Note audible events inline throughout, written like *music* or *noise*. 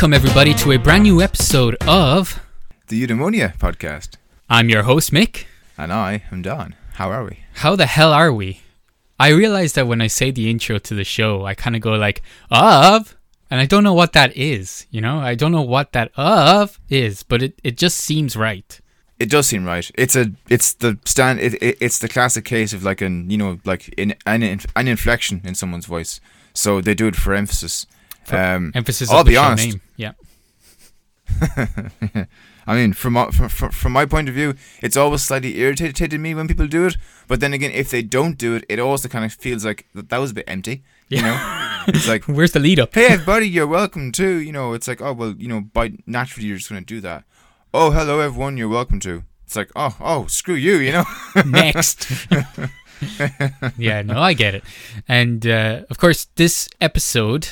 Welcome, everybody, to a brand new episode of the Eudaimonia podcast. I'm your host, Mick. And I am Don. How are we? How the hell are we? I realize that when I say the intro to the show, I kind of go like, of, and I don't know what that is, you know? I don't know what that of is, but it, it just seems right. It does seem right. It's a it's the stand it, it it's the classic case of like an you know like in an an inflection in someone's voice. So they do it for emphasis. Um, emphasis. I'll be honest. Name. Yeah. *laughs* I mean, from, from from my point of view, it's always slightly irritated me when people do it. But then again, if they don't do it, it also kind of feels like that, that was a bit empty. You know, it's like *laughs* where's the lead up? Hey, everybody, you're welcome to. You know, it's like oh well, you know, by naturally you're just gonna do that. Oh, hello everyone, you're welcome to. It's like oh oh screw you, you know. *laughs* Next. yeah, no, I get it. And uh, of course, this episode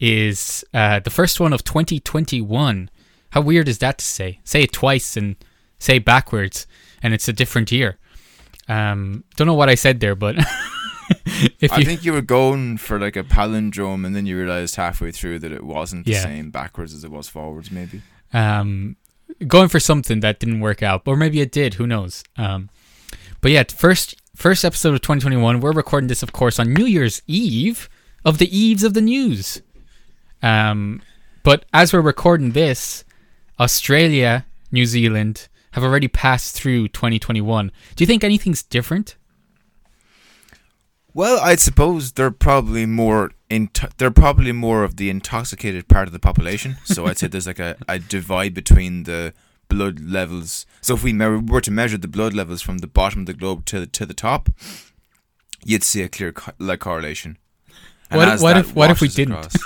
is uh, the first one of 2021. How weird is that to say? Say it twice and say backwards, and it's a different year. Um, don't know what I said there, but *laughs* if I you, think you were going for like a palindrome, and then you realized halfway through that it wasn't the same backwards as it was forwards. Maybe. Um, going for something that didn't work out, or maybe it did. Who knows? Um, but yeah, first first episode of 2021. We're recording this, of course, on New Year's Eve of the eves of the news. Um, but as we're recording this, Australia, New Zealand have already passed through 2021. Do you think anything's different? Well, I suppose they're probably more into- they're probably more of the intoxicated part of the population. So I'd say there's like a, a divide between the blood levels. So if we were to measure the blood levels from the bottom of the globe to the, to the top, you'd see a clear co- like correlation. And what, what if what if we didn't?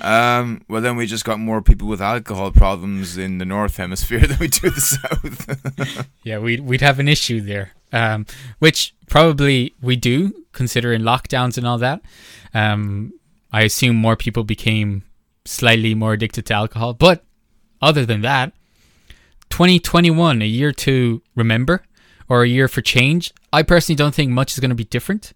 Um, well, then we just got more people with alcohol problems in the north hemisphere *laughs* than we do the south. *laughs* yeah, we'd we'd have an issue there. Um, which probably we do, considering lockdowns and all that. Um, I assume more people became slightly more addicted to alcohol. But other than that, 2021, a year to remember or a year for change. I personally don't think much is going to be different.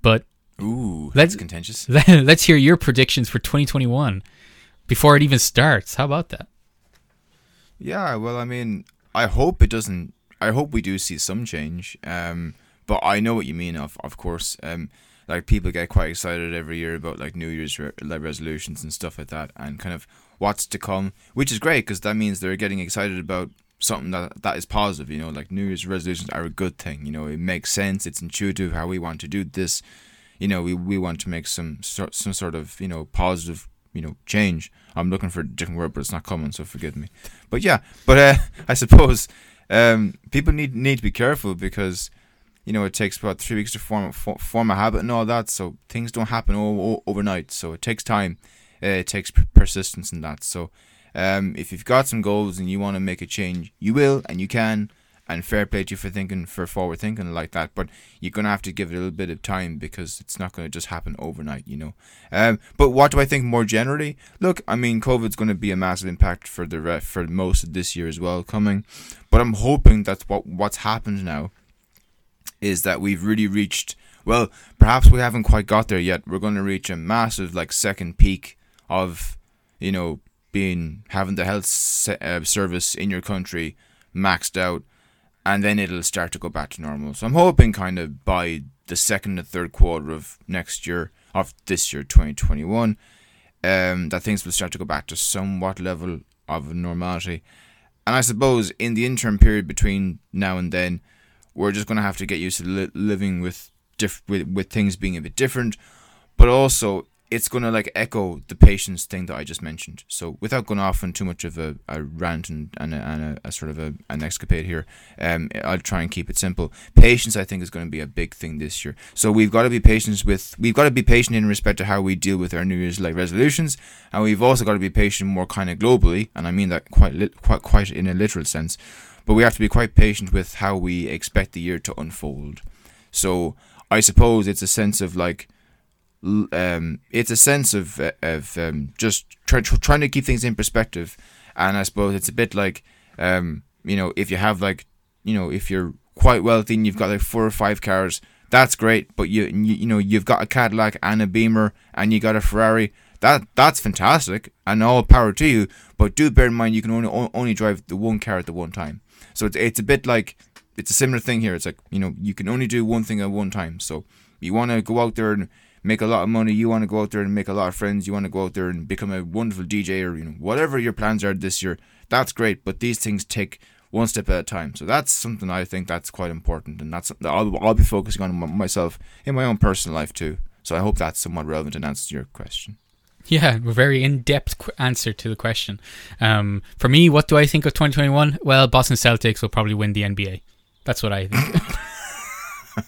But Ooh, let's contentious. *laughs* Let's hear your predictions for 2021 before it even starts. How about that? Yeah, well, I mean, I hope it doesn't. I hope we do see some change. Um, but I know what you mean. Of of course, um, like people get quite excited every year about like New Year's re- like resolutions and stuff like that, and kind of what's to come, which is great because that means they're getting excited about something that that is positive. You know, like New Year's resolutions are a good thing. You know, it makes sense. It's intuitive how we want to do this you know, we, we want to make some some sort of you know positive you know change. I'm looking for a different word, but it's not coming, so forgive me. But yeah, but uh, *laughs* I suppose um, people need need to be careful because you know it takes about three weeks to form form a habit and all that. So things don't happen o- overnight. So it takes time. Uh, it takes persistence in that. So um, if you've got some goals and you want to make a change, you will and you can and fair play to you for thinking for forward thinking like that but you're gonna have to give it a little bit of time because it's not gonna just happen overnight you know? Um, but what do I think more generally? Look I mean COVID's gonna be a massive impact for the for most of this year as well coming but I'm hoping that what what's happened now is that we've really reached well perhaps we haven't quite got there yet. We're gonna reach a massive like second peak of you know being having the health se- uh, service in your country maxed out and then it'll start to go back to normal. So I'm hoping kind of by the second and third quarter of next year, of this year, 2021, um, that things will start to go back to somewhat level of normality. And I suppose in the interim period between now and then, we're just going to have to get used to li- living with, diff- with with things being a bit different, but also it's going to like echo the patience thing that I just mentioned. So without going off on too much of a, a rant and, and, a, and a, a sort of a, an escapade here, um, I'll try and keep it simple. Patience, I think, is going to be a big thing this year. So we've got to be patient with we've got to be patient in respect to how we deal with our New Year's like resolutions, and we've also got to be patient more kind of globally, and I mean that quite li- quite quite in a literal sense. But we have to be quite patient with how we expect the year to unfold. So I suppose it's a sense of like um, it's a sense of of um, just try, trying to keep things in perspective, and I suppose it's a bit like um, you know if you have like you know if you're quite wealthy and you've got like four or five cars, that's great, but you you, you know you've got a Cadillac and a Beamer and you got a Ferrari. that that's fantastic and all power to you. But do bear in mind you can only only drive the one car at the one time. So it's it's a bit like it's a similar thing here. It's like you know you can only do one thing at one time. So you want to go out there and make a lot of money. You want to go out there and make a lot of friends. You want to go out there and become a wonderful DJ or you know whatever your plans are this year. That's great. But these things take one step at a time. So that's something I think that's quite important, and that's that I'll, I'll be focusing on myself in my own personal life too. So I hope that's somewhat relevant and answers your question. Yeah, a very in-depth answer to the question. Um, for me, what do I think of 2021? Well, Boston Celtics will probably win the NBA. That's what I think. *laughs*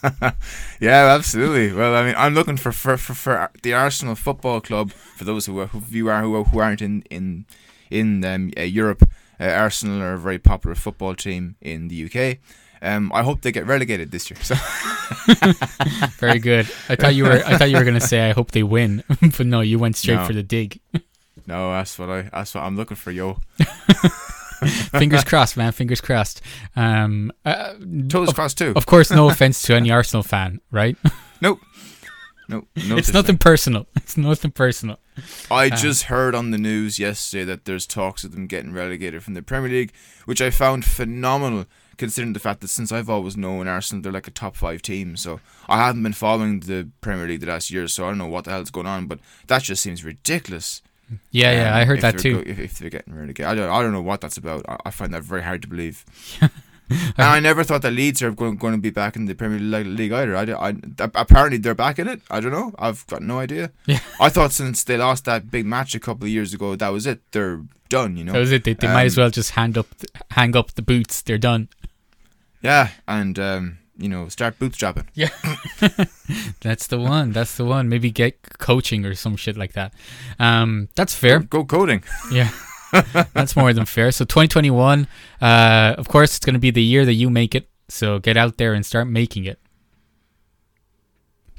*laughs* yeah, absolutely. Well, I mean, I'm looking for for, for, for the Arsenal Football Club. For those who who you are who, who aren't in in in um, uh, Europe, uh, Arsenal are a very popular football team in the UK. Um, I hope they get relegated this year. So *laughs* very good. I thought you were I thought you were gonna say I hope they win, *laughs* but no, you went straight No. for the dig. no, that's what I that's what I'm looking for, yo. *laughs* Fingers crossed, man. Fingers crossed. Um, uh, Toes of, crossed too. of course, no offense to any Arsenal fan, right? Nope. *laughs* No, no. it's nothing thing. personal. It's nothing personal. I Uh, just heard on the news yesterday that there's talks of them getting relegated from the Premier League, which I found phenomenal considering the fact that since I've always known Arsenal, they're like a top five team. So I haven't been following the Premier League the last year, so I don't know what the hell's going on. But that just seems ridiculous. Yeah, yeah, um, I heard that too. go- if, if they're getting relegated, I don't, I don't know what that's about. I, I find that very hard to believe. *laughs* and I never thought that Leeds are going, going to be back in the Premier League, either. I, I, apparently they're back in it. I don't know. I've got no idea. Yeah. I thought since they lost that big match a couple of years ago, that was it. They're done. You know. That was it. They, they might as Um, well just hand up, hang up the boots. They're done. Yeah, and um, you know, start bootstrapping. Yeah, *laughs* that's the one. That's the one. Maybe get coaching or some shit like that. Um, that's fair. Go coding. Yeah, *laughs* that's more than fair. So 2021, uh, of course, it's going to be the year that you make it. So get out there and start making it.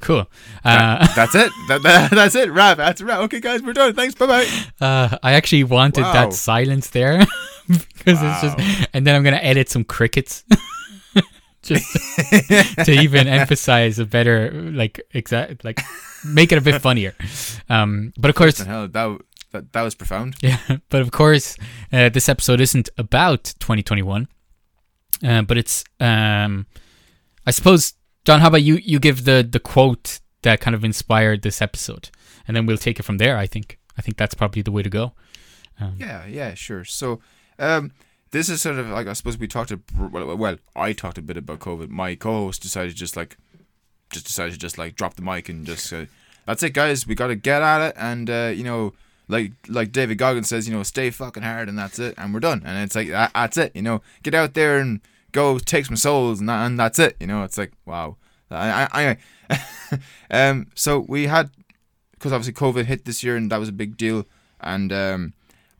Cool. Uh, *laughs* That's it. That, that, that's it. Wrap. That's a wrap. Okay, guys, we're done. Thanks. Bye bye. uh, I actually wanted Wow. that silence there because it's just, and then I'm gonna edit some crickets. Just *laughs* to even emphasize a better like exact like make it a bit funnier um but of course hell, that, that that was profound. Yeah, *laughs* but of course, uh, this episode isn't about 2021, uh, but it's. Um, I suppose, John. How about you? You give the the quote that kind of inspired this episode, and then we'll take it from there. I think. I think that's probably the way to go. Um, Yeah, yeah, sure. So, um, this is sort of like I suppose we talked. A, well, well, I talked a bit about COVID. My co-host decided just like, just decided to just like drop the mic and just "That's it, guys. We got to get at it." And uh, you know, like like David Goggins says, you know, stay fucking hard, and that's it, and we're done. And it's like that, that's it. You know, get out there and go take some souls, and, that, and that's it. You know, it's like wow. I, I, I *laughs* um, so we had because obviously COVID hit this year, and that was a big deal. And um,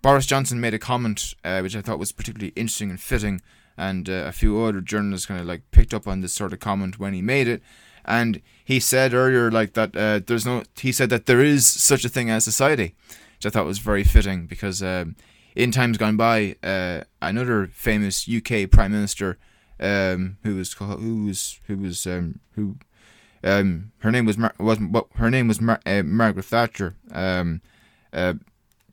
Boris Johnson made a comment uh, which I thought was particularly interesting and fitting, and uh, a few other journalists kind of like picked up on this sort of comment when he made it. And he said earlier, like that, uh, there's no. He said that there is such a thing as society, which I thought was very fitting because um, in times gone by, uh, another famous UK prime minister, um, who was who was who was um, who um, her name was Mar- wasn't what her name was Mar- uh, Margaret Thatcher.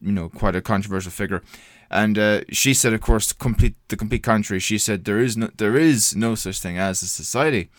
You know, quite a controversial figure, and uh, she said, of course, complete the complete contrary. She said there is no there is no such thing as a society.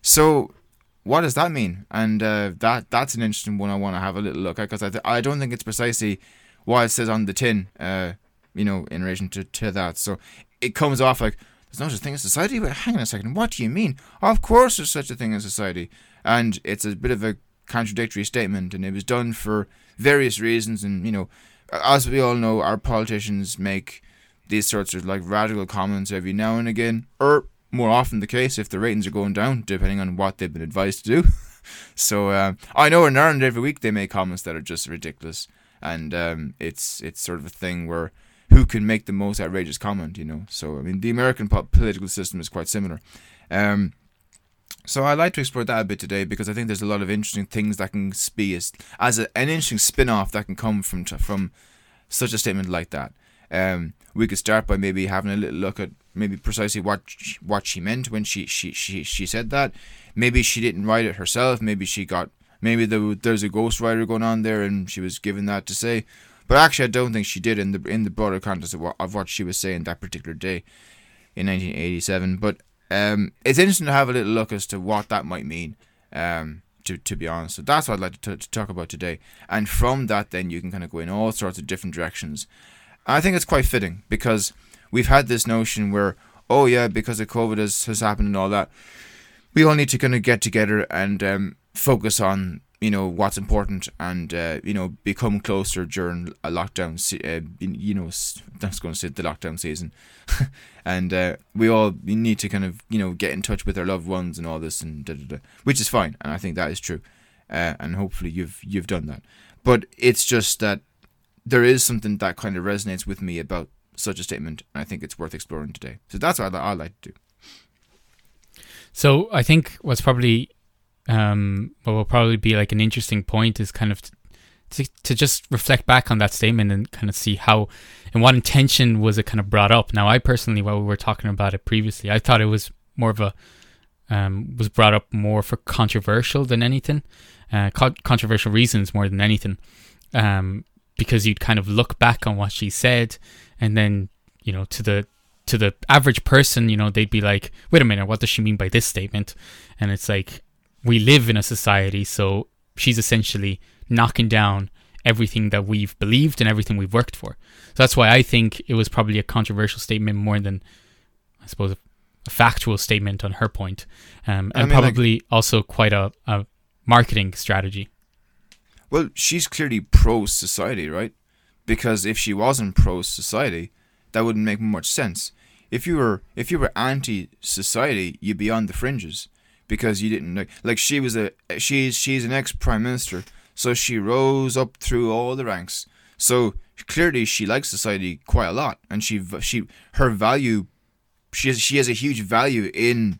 So, what does that mean? And uh, that that's an interesting one. I want to have a little look at because I th- I don't think it's precisely what it says on the tin. Uh, you know, in relation to, to that. So it comes off like there's no such thing as society. But hang on a second, what do you mean? Of course, there's such a thing as society, and it's a bit of a contradictory statement, and it was done for various reasons. And you know, as we all know, our politicians make these sorts of like radical comments every now and again, or more often the case if the ratings are going down, depending on what they've been advised to do. *laughs* so um, I know in Ireland every week they make comments that are just ridiculous, and um, it's it's sort of a thing where who can make the most outrageous comment, you know. So I mean, the American po- political system is quite similar. Um, so I'd like to explore that a bit today because I think there's a lot of interesting things that can be as, as a, an interesting spin-off that can come from from such a statement like that. Um, we could start by maybe having a little look at maybe precisely what sh- what she meant when she, she, she, she said that. Maybe she didn't write it herself. Maybe she got Maybe the, there's a ghostwriter going on there, and she was given that to say. But actually, I don't think she did in the in the broader context of what, of what she was saying that particular day in 1987. But um, it's interesting to have a little look as to what that might mean. Um, to, to be honest, so that's what I'd like to, to talk about today. And from that, then you can kind of go in all sorts of different directions. I think it's quite fitting because we've had this notion where, oh yeah, because of COVID has, has happened and all that, we all need to kind of get together and um, focus on you know what's important and uh, you know become closer during a lockdown se- uh, you know that's going to say the lockdown season. *laughs* And uh, we all need to kind of you know get in touch with our loved ones and all this and da, da, da, which is fine and I think that is true uh, and hopefully you've you've done that. But it's just that there is something that kind of resonates with me about such a statement and I think it's worth exploring today. So that's what I, I like to do. So I think what's probably um, what will probably be like an interesting point is kind of to, to just reflect back on that statement and kind of see how and what intention was it kind of brought up. Now, I personally, while we were talking about it previously, I thought it was more of a um, was brought up more for controversial than anything, uh, co- controversial reasons more than anything, um, because you'd kind of look back on what she said, and then you know to the to the average person, you know, they'd be like, wait a minute, what does she mean by this statement? And it's like, we live in a society, so she's essentially knocking down everything that we've believed and everything we've worked for. So that's why I think it was probably a controversial statement more than, I suppose, a, factual statement on her point, um, and I mean, probably like, also quite a, a marketing strategy. Well, she's clearly pro society, right? Because if she wasn't pro society, that wouldn't make much sense. If you were if you were anti society, you'd be on the fringes because you didn't like like she was a she's she's an ex prime minister, so she rose up through all the ranks. So clearly she likes society quite a lot, and she she her value she has, she has a huge value in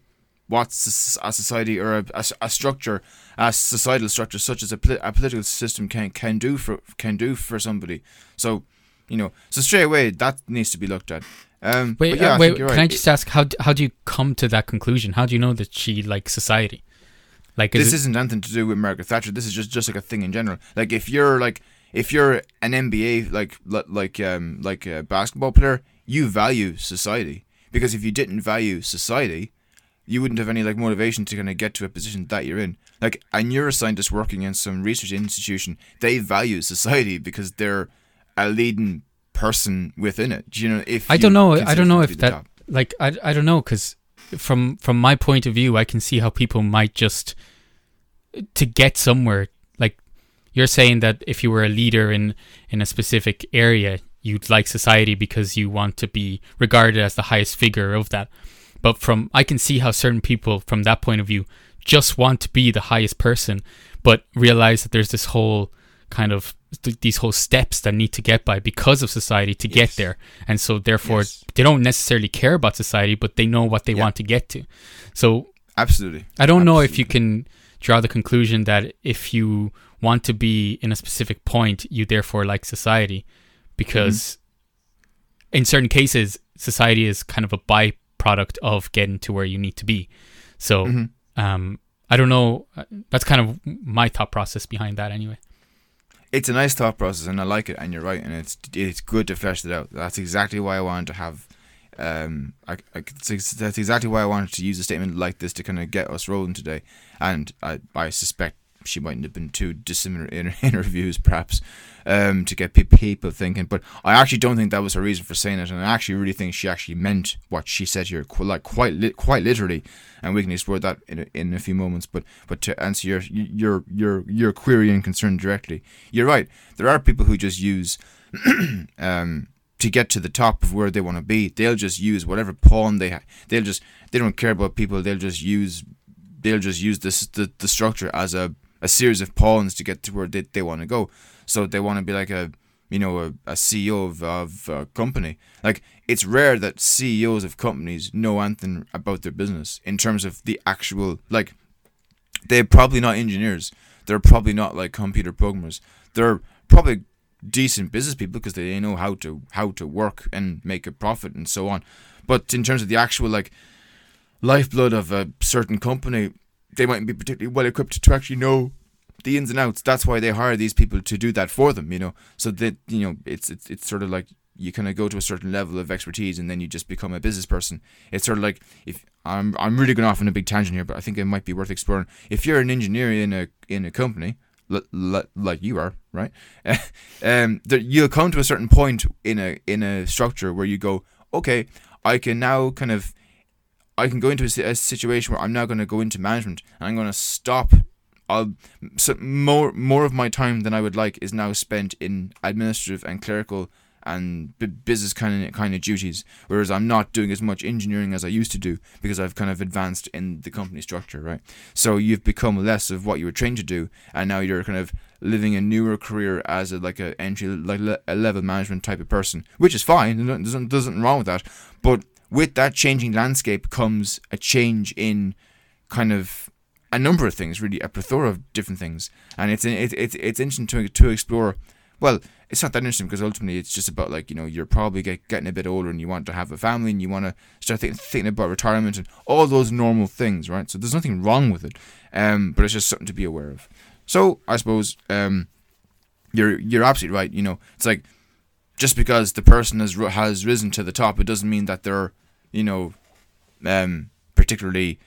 what a society or a, a, a, structure, a societal structure such as a, a political system can can do for can do for somebody. So, you know, so straight away that needs to be looked at. Um, wait, yeah, uh, wait. Can right. I just ask how how do you come to that conclusion? How do you know that she likes society? Like is this is not anything to do with Margaret Thatcher. This is just just like a thing in general. Like if you're like if you're an NBA like like um like a basketball player, you value society because if you didn't value society, you wouldn't have any like motivation to kind of get to a position that you're in. Like a neuroscientist working in some research institution, they value society because they're a leading person within it. Do you know if I don't know. I don't know if that top. like I, I don't know because from from my point of view, I can see how people might just to get somewhere. Like you're saying that if you were a leader in in a specific area, you'd like society because you want to be regarded as the highest figure of that. But from I can see how certain people from that point of view just want to be the highest person, but realize that there's this whole kind of th- these whole steps that need to get by because of society to yes. get there and so therefore yes. they don't necessarily care about society but they know what they yeah. want to get to so absolutely i don't absolutely. know if you can draw the conclusion that if you want to be in a specific point you therefore like society because mm-hmm. in certain cases society is kind of a byproduct of getting to where you need to be so mm-hmm. um I don't know. That's kind of my thought process behind that, anyway it's a nice thought process, and I like it. And you're right, and it's it's good to flesh it out. That's exactly why I wanted to have. Um, I, I, that's exactly why I wanted to use a statement like this to kind of get us rolling today. And I, I suspect she mightn't have been too dissimilar in her *laughs* interviews, perhaps, um, to get people thinking. But I actually don't think that was her reason for saying it, and I actually really think she actually meant what she said here, like quite li- quite literally. And we can explore that in a, in a few moments. But but to answer your your your your query and concern directly, you're right. There are people who just use. *clears throat* um, to get to the top of where they want to be, they'll just use whatever pawn they have. They'll just they don't care about people. They'll just use they'll just use this the, the structure as a a series of pawns to get to where they, they want to go. So they want to be like a you know a, a CEO of, of a company. Like it's rare that CEOs of companies know anything about their business in terms of the actual like they're probably not engineers. They're probably not like computer programmers. They're probably decent business people because they know how to how to work and make a profit and so on. But in terms of the actual like lifeblood of a certain company, they mightn't be particularly well equipped to actually know the ins and outs. That's why they hire these people to do that for them. You know, so that you know it's it's it's sort of like you kind of go to a certain level of expertise and then you just become a business person. It's sort of like if I'm I'm really going off on a big tangent here, but I think it might be worth exploring. If you're an engineer in a in a company l- l- like you are, right? *laughs* um, that you'll come to a certain point in a in a structure where you go, okay, I can now kind of I can go into a, a situation where I'm now going to go into management and I'm going to stop. I'll so more more of my time than I would like is now spent in administrative and clerical and b- business kind of kind of duties, whereas I'm not doing as much engineering as I used to do because I've kind of advanced in the company structure, right? So you've become less of what you were trained to do, and now you're kind of living a newer career as a like a entry like a level management type of person, which is fine. There's nothing, wrong with that, but with that changing landscape comes a change in kind of a number of things, really a plethora of different things, and it's it's it's, interesting to to explore. Well, it's not that interesting because ultimately it's just about like you know you're probably get, getting a bit older and you want to have a family and you want to start think, thinking about retirement and all those normal things, right? So there's nothing wrong with it, um, but it's just something to be aware of. So I suppose um, you're you're absolutely right. You know, it's like just because the person has has risen to the top, it doesn't mean that they're you know um, particularly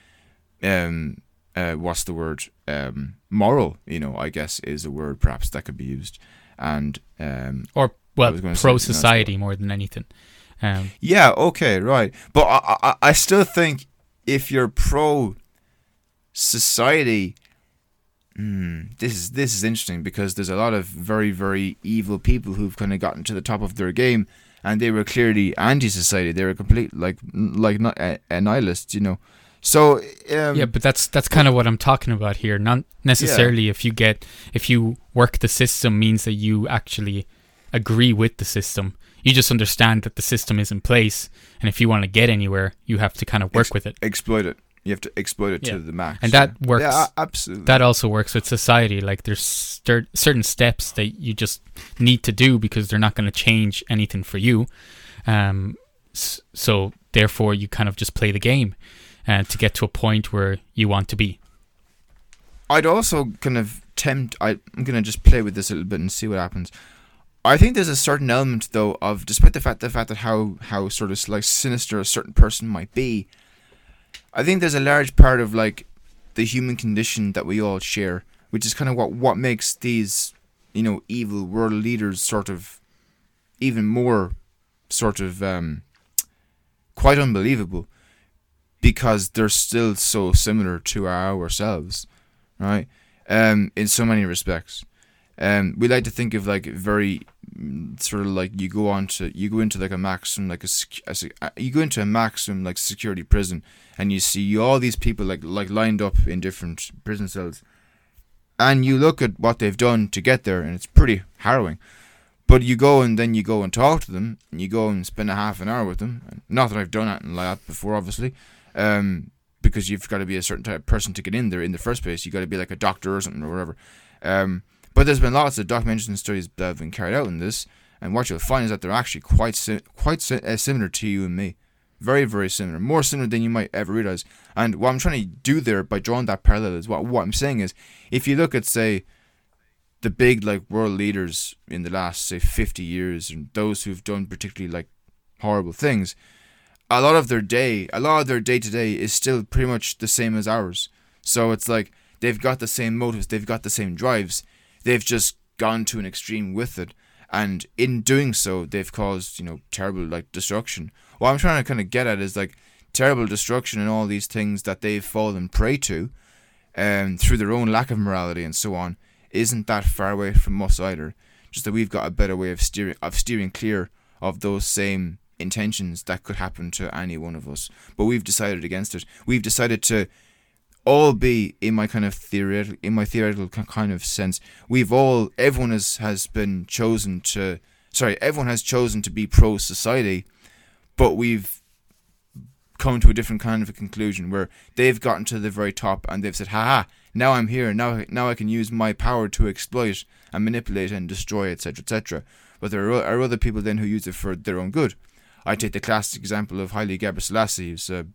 um, uh, what's the word um, moral. You know, I guess is a word perhaps that could be used and um, or well pro society more than anything. Um, yeah, okay, right, but I, I I still think if you're pro society. Mm, this is this is interesting because there's a lot of very very evil people who've kind of gotten to the top of their game, and they were clearly anti-society. They were complete like like not a, a nihilists, you know. So um, yeah, but that's that's kind of what I'm talking about here. Not necessarily yeah. if you get if you work the system means that you actually agree with the system. You just understand that the system is in place, and if you want to get anywhere, you have to kind of work Ex- with it. Exploit it. You have to exploit it yeah. to the max. And that works. Yeah, absolutely. That also works with society. Like there's cer- certain steps that you just need to do because they're not going to change anything for you. Um, so therefore, you kind of just play the game uh, to get to a point where you want to be. I'd also kind of tempt. I, I'm going to just play with this a little bit and see what happens. I think there's a certain element, though, of despite the fact the fact that how how sort of like sinister a certain person might be, I think there's a large part of like the human condition that we all share, which is kind of what what makes these you know evil world leaders sort of even more sort of um, quite unbelievable because they're still so similar to ourselves, right? Um, in so many respects. Um, we like to think of like very sort of like you go on to you go into like a maximum like a, a, you go into a maximum like security prison and you see all these people like like lined up in different prison cells and you look at what they've done to get there and it's pretty harrowing but you go and then you go and talk to them and you go and spend a half an hour with them not that I've done that before obviously um, because you've got to be a certain type of person to get in there in the first place. You got to be like a doctor or something or whatever. Um, but there's been lots of documentaries and studies that have been carried out in this, and what you'll find is that they're actually quite si- quite si- uh, similar to you and me, very very similar, more similar than you might ever realize. And what I'm trying to do there by drawing that parallel is what what I'm saying is, if you look at say the big like world leaders in the last say 50 years and those who've done particularly like horrible things a lot of their day, a lot of their day to day is still pretty much the same as ours. So it's like they've got the same motives, they've got the same drives. They've just gone to an extreme with it, and in doing so, they've caused you know terrible like destruction. What I'm trying to kind of get at is like terrible destruction and all these things that they've fallen prey to, um, through their own lack of morality and so on, isn't that far away from us either. Just that we've got a better way of steering of steering clear of those same intentions that could happen to any one of us. But we've decided against it. We've decided to all be in my kind of theoretical in my theoretical kind of sense. We've all everyone has has been chosen to sorry, everyone has chosen to be pro society, but we've come to a different kind of a conclusion where they've gotten to the very top and they've said, "Ha ha, now I'm here. Now now I can use my power to exploit and manipulate and destroy, etc., etc." But there are other people then who use it for their own good. I take the classic example of Haile Gebrselassie, who's a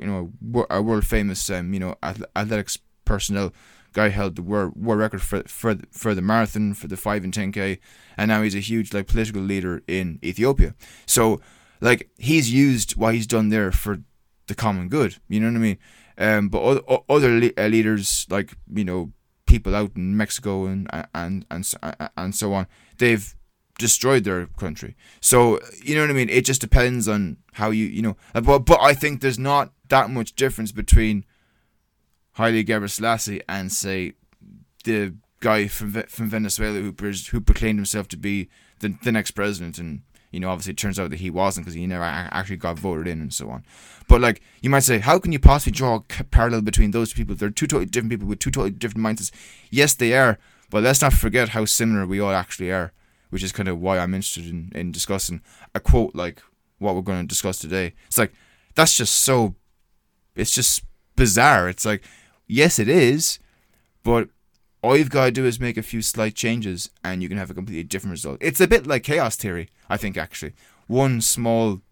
you know a world famous um, you know athletics personnel guy held the world, world record for for the, for the marathon, for the five and ten k, and now he's a huge like political leader in Ethiopia. So like he's used what he's done there for the common good. You know what I mean? Um, but other, other uh, leaders like you know people out in Mexico and and and and so on, they've destroyed their country. So you know what I mean. It just depends on how you you know. Uh, but but I think there's not that much difference between Haile Gebrselassie and say the guy from from Venezuela who who proclaimed himself to be the the next president and you know, obviously it turns out that he wasn't because he never actually got voted in and so on. But like, you might say, how can you possibly draw a parallel between those people? They're two totally different people with two totally different mindsets. Yes, they are, but let's not forget how similar we all actually are, which is kind of why I'm interested in, in discussing a quote like what we're going to discuss today. It's like, that's just so, it's just bizarre. It's like, yes, it is, but all you've got to do is make a few slight changes and you can have a completely different result. It's a bit like chaos theory, I think, actually. One small,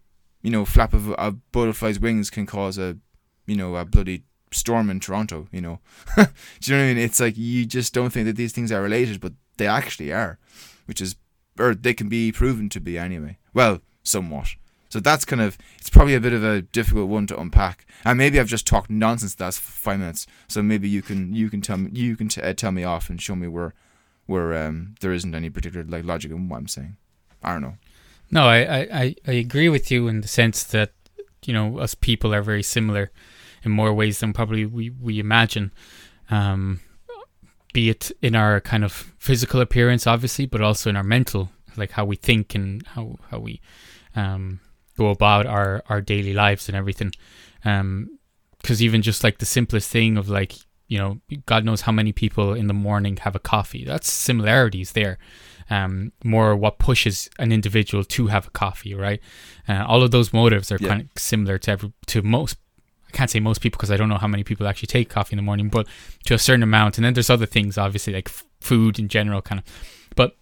you know, flap of a butterfly's wings can cause a, you know, a bloody storm in Toronto, you know. *laughs* do you know what I mean? It's like you just don't think that these things are related, but they actually are, which is, or they can be proven to be anyway. Well, somewhat. So that's kind of it's probably a bit of a difficult one to unpack. And maybe I've just talked nonsense the last five minutes. So maybe you can you can tell me you can t- uh, tell me off and show me where where um, there isn't any particular like logic in what I'm saying. I don't know. No, I, I, I agree with you in the sense that you know us people are very similar in more ways than probably we we imagine. Um, be it in our kind of physical appearance, obviously, but also in our mental, like how we think and how how we um, go about our our daily lives and everything. Um, because even just like the simplest thing of like you know, God knows how many people in the morning have a coffee. That's similarities there. Um, more what pushes an individual to have a coffee, right? Uh, all of those motives are yeah. kind of similar to every, to most. I can't say most people because I don't know how many people actually take coffee in the morning, but to a certain amount. And then there's other things, obviously, like f- food in general, kind of. But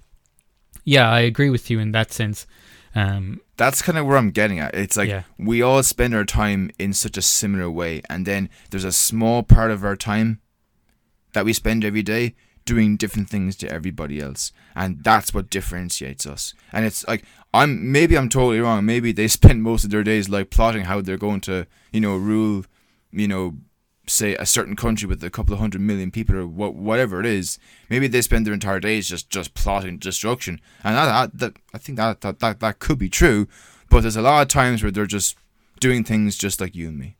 yeah, I agree with you in that sense. Um, That's kind of where I'm getting at. It's like yeah. we all spend our time in such a similar way, and then there's a small part of our time that we spend every day doing different things to everybody else, and that's what differentiates us. And it's like I'm maybe I'm totally wrong. Maybe they *laughs* spend most of their days like plotting how they're going to you know rule you know say a certain country with a couple of hundred million people or wh- whatever it is, maybe they spend their entire days just just plotting destruction, and that, that, I think that, that that that could be true, but there's a lot of times where they're just doing things just like you and me.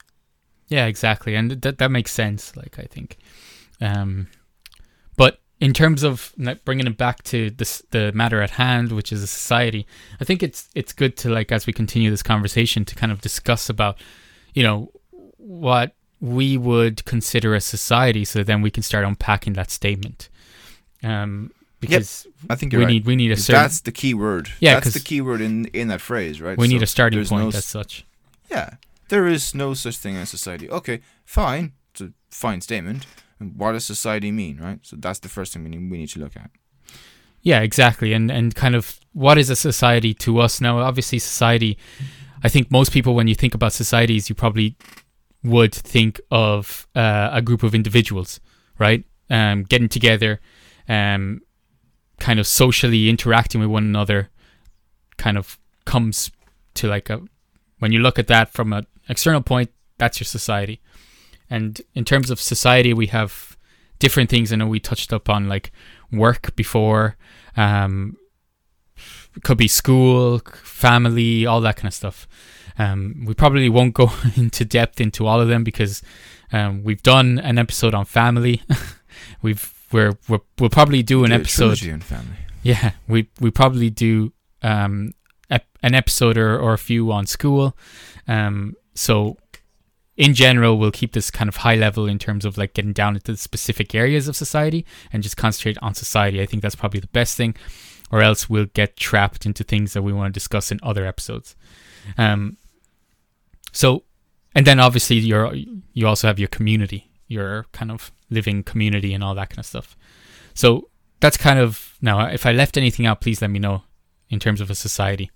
Yeah, exactly, and that that makes sense. Like I think, um, in terms of bringing it back to this, the matter at hand, which is a society, I think it's it's good to like as we continue this conversation to kind of discuss about, you know, what we would consider a society so then we can start unpacking that statement. Um, because yep. I think we right. need we need a certain that's the key word. Yeah that's the key word in in that phrase right? we so need a starting point no, as such. Yeah. There is no such thing as society. Okay fine. It's a fine statement what does society mean right so that's the first thing we need, we need to look at yeah exactly and and kind of what is a society to us now obviously society I think most people when you think about societies you probably would think of uh, a group of individuals, right? Um, getting together, um, kind of socially interacting with one another, kind of comes to like a. When you look at that from an external point, that's your society. And in terms of society, we have different things. I know we touched up on like work before. Um, could be school, family, all that kind of stuff. Um, we probably won't go *laughs* into depth into all of them because um, we've done an episode on family. *laughs* we've we're, we will probably do an episode on family. Yeah, we we probably do um, ep- an episode or, or a few on school. Um, so in general, we'll keep this kind of high level in terms of like getting down into the specific areas of society and just concentrate on society. I think that's probably the best thing, or else we'll get trapped into things that we want to discuss in other episodes. Um, so, and then obviously you're you also have your community, your kind of living community and all that kind of stuff. So that's kind of now. If I left anything out, please let me know in terms of a society.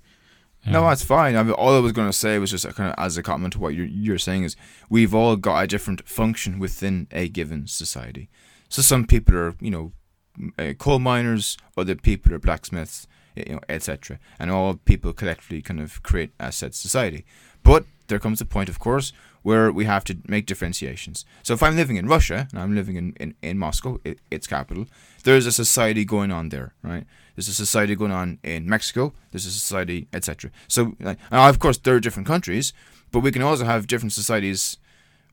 No, Um, that's fine. I mean, all I was going to say was just kind of as a comment to what you're, you're saying is we've all got a different function within a given society. So some people are, you know, uh, coal miners, other people are blacksmiths, you know, etc. And all people collectively kind of create a said society. But there comes a point, of course, where we have to make differentiations. So if I'm living in Russia and I'm living in, in, in Moscow, i its capital, there's a society going on there, right? There's a society going on in Mexico. There's a society, etc. So, like, of course, there are different countries, but we can also have different societies.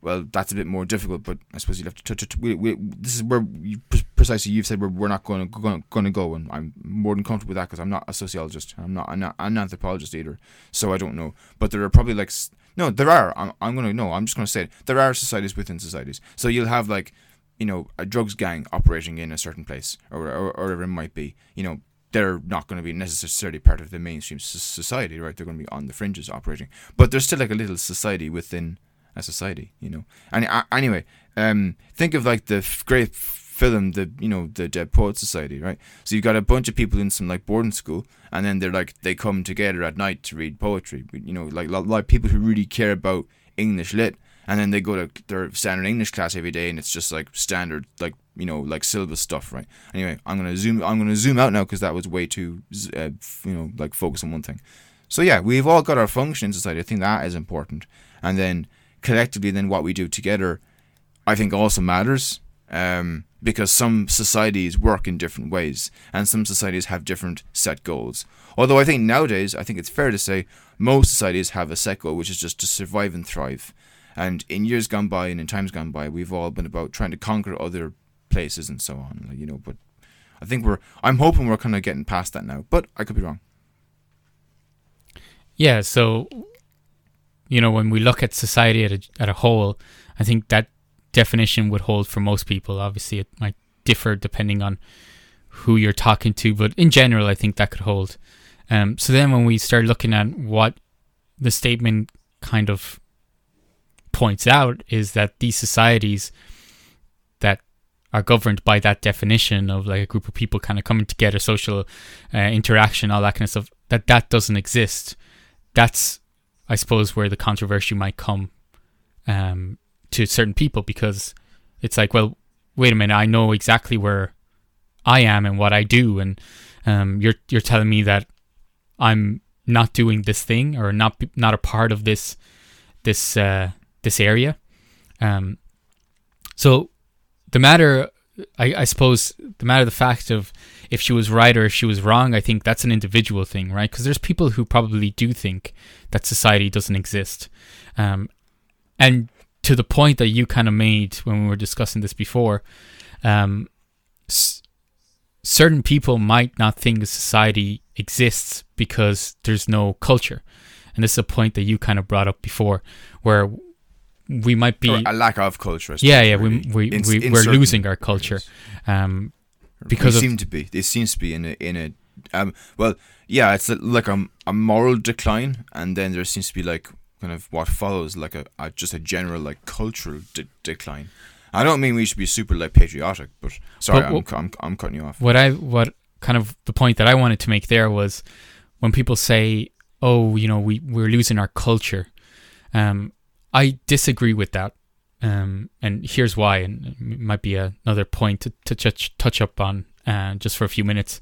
Well, that's a bit more difficult, but I suppose you have to. to, to we, we, this is where you, precisely you've said we're, we're not going to going, to go, and I'm more than comfortable with that because I'm not a sociologist. I'm not, I'm not an anthropologist either, so I don't know. But there are probably like no, there are. I'm, I'm gonna no. I'm just gonna say it. There are societies within societies. So you'll have like you know, a drugs gang operating in a certain place or, or, or it might be, you know, they're not going to be necessarily part of the mainstream society, right? They're going to be on the fringes operating, but there's still like a little society within a society, you know. And uh, anyway, um, think of like the f- great f- film, the you know, the Dead Poet Society, right? So you've got a bunch of people in some like boarding school, and then they're like they come together at night to read poetry, you know, like of people who really care about English lit and then they go to their standard English class every day, and it's just like standard, like you know, like syllabus stuff, right? Anyway, I'm gonna zoom. I'm gonna zoom out now because that was way too, uh, you know, like focus on one thing. So yeah, we've all got our function in society. I think that is important, and then collectively, then what we do together, I think also matters. Um, because some societies work in different ways, and some societies have different set goals. Although I think nowadays, I think it's fair to say most societies have a set goal, which is just to survive and thrive. And in years gone by and in times gone by, we've all been about trying to conquer other places and so on. You know, but I think we're. I'm hoping we're kind of getting past that now, but I could be wrong. Yeah, so you know, when we look at society at a, at a whole, I think that definition would hold for most people. Obviously, it might differ depending on who you're talking to, but in general, I think that could hold. Um, so then, when we start looking at what the statement kind of points out is that these societies that are governed by that definition of like a group of people kind of coming together, social uh, interaction, all that kind of stuff, that that doesn't exist. That's, I suppose, where the controversy might come um, to certain people because it's like, well, wait a minute, I know exactly where I am and what I do, and um, you're you're telling me that I'm not doing this thing or not not a part of this this uh, this area. Um, so the matter, I, I suppose, the matter, of the fact of if she was right or if she was wrong, I think that's an individual thing, right? Because there's people who probably do think that society doesn't exist, um, and to the point that you kind of made when we were discussing this before, um, s- certain people might not think a society exists because there's no culture, and this is a point that you kind of brought up before, where we might be Or a lack of culture. Yeah, yeah, we we, In- we we're losing our culture, um, because of- seem to be. It seems to be in a in a um. Well, yeah, it's a, like a, a moral decline, and then there seems to be like kind of what follows, like a, a just a general like cultural de- decline. I don't mean we should be super like patriotic, but sorry, But I'm, I'm I'm cutting you off. what I what kind of the point that I wanted to make there was when people say, "Oh, you know, we we're losing our culture," um, I disagree with that, um, and here's why, and it might be another point to, to touch touch up on uh, just for a few minutes,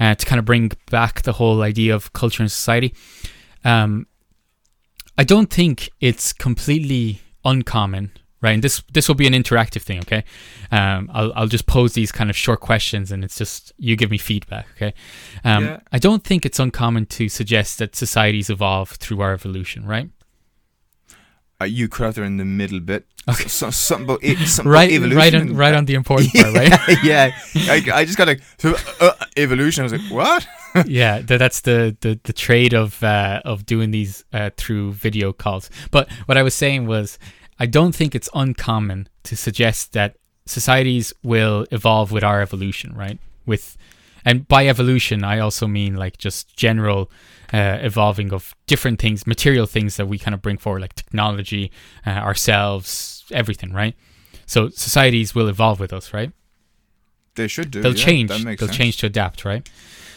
uh, to kind of bring back the whole idea of culture and society. Um, I don't think it's completely uncommon, right? And this this will be an interactive thing, okay? Um, I'll I'll just pose these kind of short questions, and it's just you give me feedback, okay? Um, Yeah. I don't think it's uncommon to suggest that societies evolve through our evolution, right? Uh, you cut out in the middle bit. Okay. So, something about it, *laughs* something Right, about evolution. right on right on the important part, *laughs* right? yeah, I, I just got like so, uh, evolution. I was like, what? *laughs* yeah, th- that's the, the, the trade of uh, of doing these uh, through video calls. But what I was saying was, I don't think it's uncommon to suggest that societies will evolve with our evolution, right? With and by evolution, I also mean like just general uh, evolving of different things, material things that we kind of bring forward, like technology, uh, ourselves, everything, right? So societies will evolve with us, right? They should do. They'll yeah, change. They'll sense. change to adapt, right?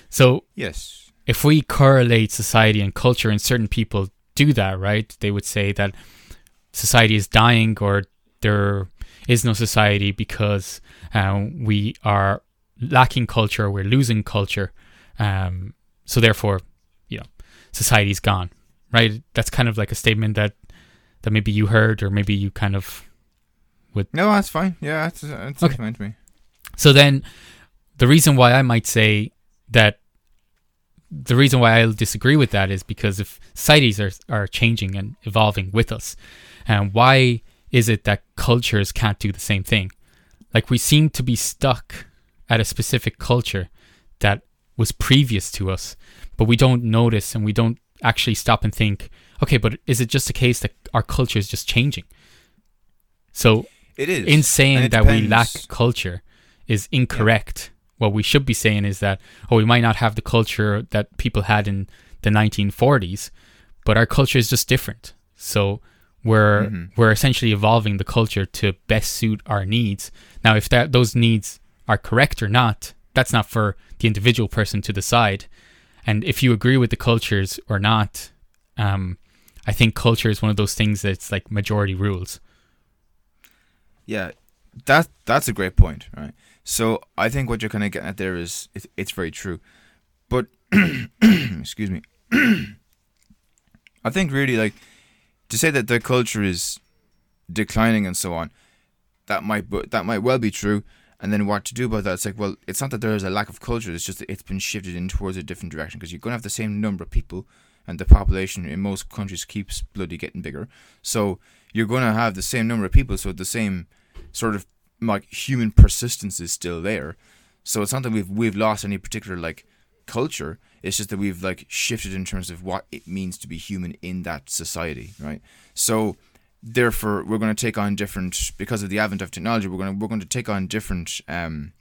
So Yes. if we correlate society and culture, and certain people do that, right? They would say that society is dying or there is no society because uh, we are lacking culture, we're losing culture. Um, so therefore, you know, society's gone, right? That's kind of like a statement that that maybe you heard or maybe you kind of would. No, that's fine. Yeah, that's, that's Okay. fine to me. So then, the reason why I might say that the reason why I'll disagree with that is because if societies are are changing and evolving with us, and why is it that cultures can't do the same thing? Like we seem to be stuck at a specific culture that was previous to us, but we don't notice and we don't actually stop and think, okay, but is it just a case that our culture is just changing? So It is. in saying that we lack culture is incorrect. What we should be saying is that, oh, we might not have the culture that people had in the 1940s, but our culture is just different. So we're Mhm. we're essentially evolving the culture to best suit our needs. Now, if that those needs are correct or not, that's not for the individual person to decide. And if you agree with the cultures or not, um, I think culture is one of those things that's like majority rules. Yeah, that that's a great point, right? So I think what you're kind of getting at there is it, it's very true, but *clears throat* excuse me. *clears throat* I think really like to say that the culture is declining and so on. That might that might well be true. And then what to do about that? It's like, well, it's not that there is a lack of culture. It's just that it's been shifted in towards a different direction because you're going to have the same number of people, and the population in most countries keeps bloody getting bigger. So you're going to have the same number of people. So the same sort of like human persistence is still there. So it's not that we've we've lost any particular like culture. It's just that we've like shifted in terms of what it means to be human in that society, right? So therefore we're going to take on different because of the advent of technology we're going to we're going to take on different um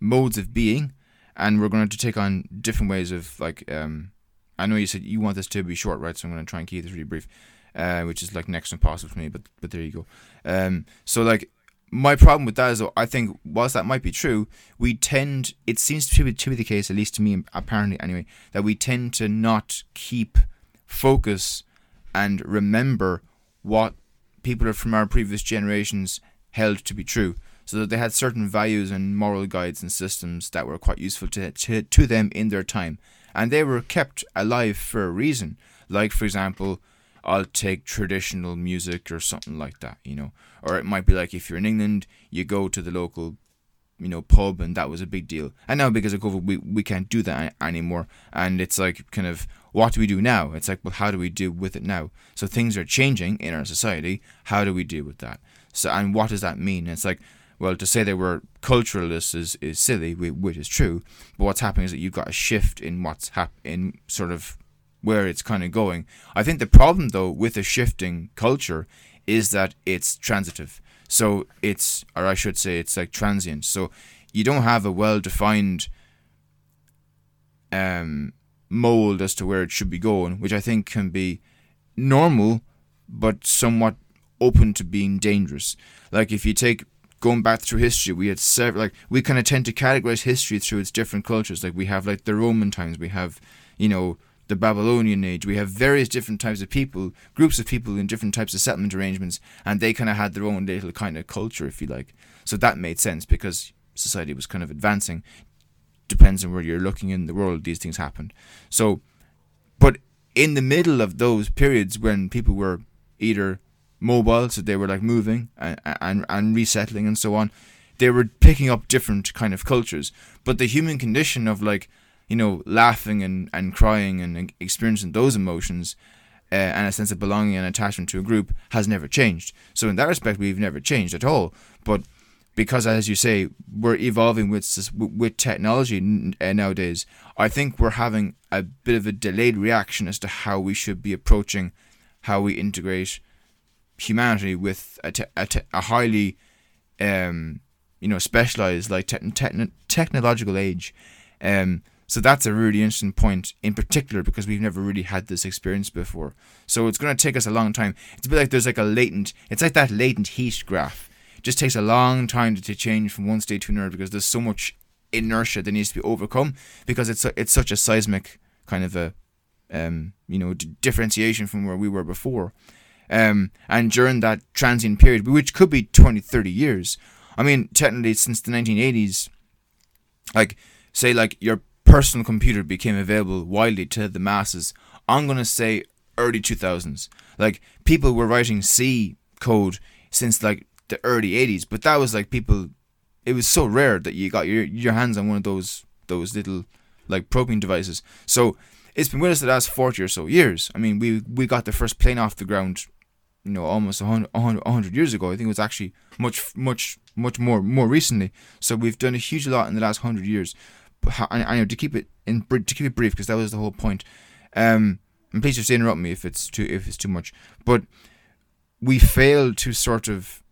modes of being and we're going to take on different ways of like um I know you said you want this to be short right so I'm going to try and keep this really brief uh which is like next impossible for me but but there you go um so like my problem with that is I think whilst that might be true we tend it seems to be, to be the case at least to me apparently anyway that we tend to not keep focus and remember what people from our previous generations held to be true. So that they had certain values and moral guides and systems that were quite useful to, to, to them in their time. And they were kept alive for a reason. Like, for example, I'll take traditional music or something like that, you know. Or it might be like if you're in England, you go to the local you know, pub, and that was a big deal. And now because of COVID, we, we can't do that anymore. And it's like kind of what do we do now? It's like, well, how do we deal with it now? So things are changing in our society. How do we deal with that? So and what does that mean? It's like, well, to say that we're culturalists is, is silly, which is true. But what's happening is that you've got a shift in what's hap- in sort of where it's kind of going. I think the problem though with a shifting culture is that it's transitive. So it's, or I should say, it's like transient. So you don't have a well-defined um, mold as to where it should be going, which I think can be normal, but somewhat open to being dangerous. Like if you take going back through history, we had several. Like we kind of tend to categorize history through its different cultures. Like we have like the Roman times, we have you know the Babylonian age. We have various different types of people, groups of people in different types of settlement arrangements, and they kind of had their own little kind of culture, if you like. So that made sense because society was kind of advancing. Depends on where you're looking in the world, these things happened. So, but in the middle of those periods when people were either mobile, so they were like moving and, and, and resettling and so on, they were picking up different kind of cultures. But the human condition of like, you know, laughing and, and crying and experiencing those emotions uh, and a sense of belonging and attachment to a group has never changed. So in that respect, we've never changed at all. But because, as you say, we're evolving with with technology uh, nowadays, I think we're having a bit of a delayed reaction as to how we should be approaching how we integrate humanity with a, te- a, te- a highly, um, you know, specialized like te- techn technological age. Um, so that's a really interesting point in particular because we've never really had this experience before. So it's going to take us a long time. It's a bit like there's like a latent, it's like that latent heat graph. It just takes a long time to, to change from one state to another because there's so much inertia that needs to be overcome because it's, it's such a seismic kind of a um, you know d- differentiation from where we were before. Um, and during that transient period, which could be 20, 30 years, I mean, technically since the 1980s, like say like your personal computer became available widely to the masses. I'm gonna say early 2000s. Like people were writing C code since like the early 80s, but that was like people. It was so rare that you got your your hands on one of those those little like probing devices. So it's been with us the last 40 or so years. I mean, we we got the first plane off the ground, you know, almost 100, 100 years ago. I think it was actually much much much more more recently. So we've done a huge lot in the last 100 years. I, I know to keep it in to keep it brief because that was the whole point. Um, and please just interrupt me if it's too if it's too much. But we fail to sort of,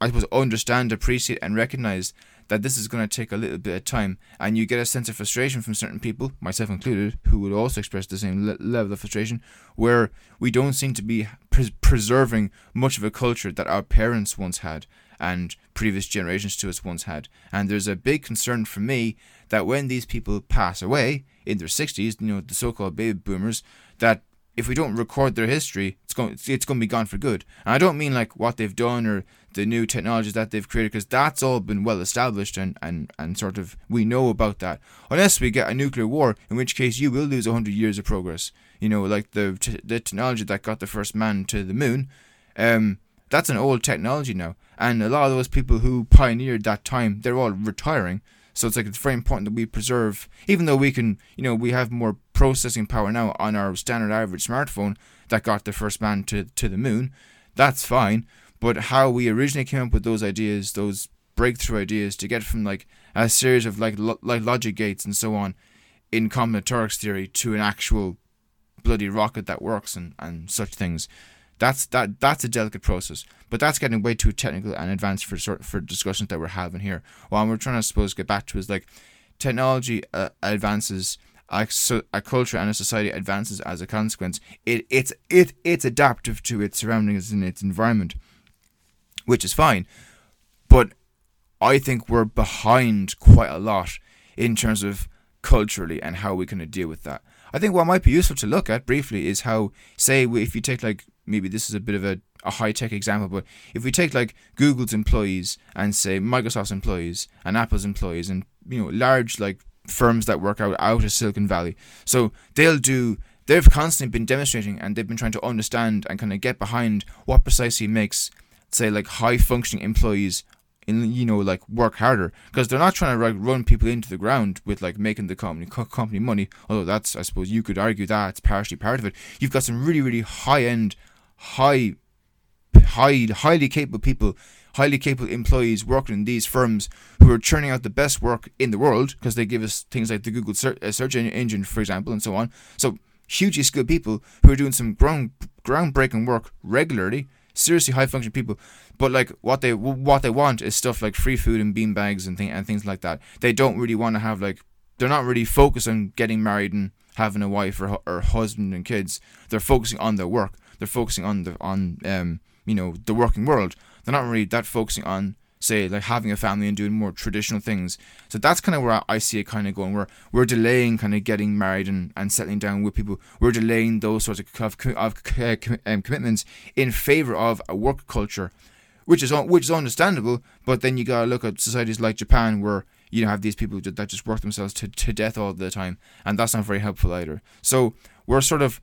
I suppose, understand, appreciate, and recognize that this is going to take a little bit of time, and you get a sense of frustration from certain people, myself included, who would also express the same le- level of frustration, where we don't seem to be pres- preserving much of a culture that our parents once had and previous generations to us once had. And there's a big concern for me that when these people pass away in their 60s, you know, the so-called baby boomers, that if we don't record their history, it's going it's going to be gone for good. And I don't mean like what they've done or the new technologies that they've created, because that's all been well established and, and, and sort of we know about that. Unless we get a nuclear war, in which case you will lose hundred years of progress. You know, like the t- the technology that got the first man to the moon. Um, that's an old technology now, and a lot of those people who pioneered that time, they're all retiring. So it's like it's very important that we preserve, even though we can, you know, we have more processing power now on our standard average smartphone that got the first man to to the moon. That's fine, but how we originally came up with those ideas, those breakthrough ideas, to get from like a series of like lo- like logic gates and so on, in combinatorics theory to an actual bloody rocket that works and and such things. That's that that's a delicate process, but that's getting way too technical and advanced for sort for discussions that we're having here. What we're trying to I suppose get back to is like technology uh, advances, a, a culture and a society advances as a consequence. It it's it it's adaptive to its surroundings and its environment, which is fine, but I think we're behind quite a lot in terms of culturally and how we're going to deal with that. I think what might be useful to look at briefly is how, say, if you take like maybe this is a bit of a, a high tech example, but if we take like Google's employees and say Microsoft's employees and Apple's employees and you know large like firms that work out out of Silicon Valley, so they'll do. They've constantly been demonstrating and they've been trying to understand and kind of get behind what precisely makes, say, like high functioning employees in you know like work harder because they're not trying to like run people into the ground with like making the company co- company money although that's i suppose you could argue that's partially part of it you've got some really really high end high high highly capable people highly capable employees working in these firms who are churning out the best work in the world because they give us things like the google search, uh, engine for example and so on so hugely skilled people who are doing some ground groundbreaking work regularly seriously high functioning people. But like what they what they want is stuff like free food and bean bags and thing and things like that. They don't really want to have like they're not really focused on getting married and having a wife or, or husband and kids. They're focusing on their work. They're focusing on the on um you know the working world. They're not really that focusing on say like having a family and doing more traditional things. So that's kind of where I see it kind of going. Where we're delaying kind of getting married and, and settling down with people. We're delaying those sorts of, of, of um, commitments in favor of a work culture, which is which is understandable. But then you gotta look at societies like Japan where you have these people that just work themselves to, to death all the time, and that's not very helpful either. So we're sort of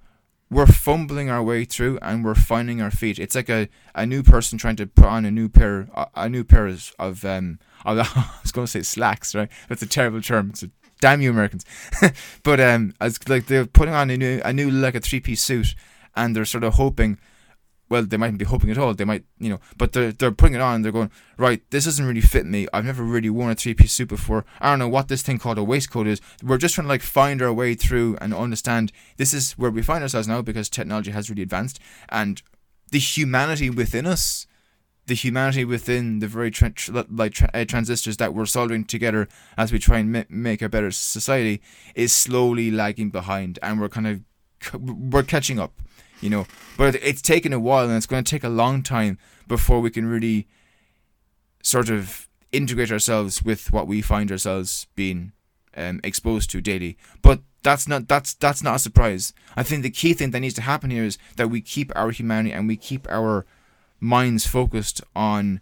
we're fumbling our way through and we're finding our feet. It's like a, a new person trying to put on a new pair a, a new pair of, um of, *laughs* I was going to say slacks, right? That's a terrible term. It's a damn you Americans. *laughs* but um, as like they're putting on a new a new like a three piece suit, and they're sort of hoping well, they mightn't be hoping at all. They might, you know, but they're they're putting it on they're going right. This doesn't really fit me. I've never really worn a three piece suit before. I don't know what this thing called a waistcoat is. We're just trying to like find our way through and understand this is where we find ourselves now because technology has really advanced and the humanity within us, the humanity within the very tra- like tra- uh, transistors that we're soldering together as we try and ma- make a better society is slowly lagging behind, and we're kind of we're catching up you know. But it's taken a while, and it's going to take a long time before we can really sort of integrate ourselves with what we find ourselves being um, exposed to daily. But that's not that's that's not a surprise. I think the key thing that needs to happen here is that we keep our humanity and we keep our minds focused on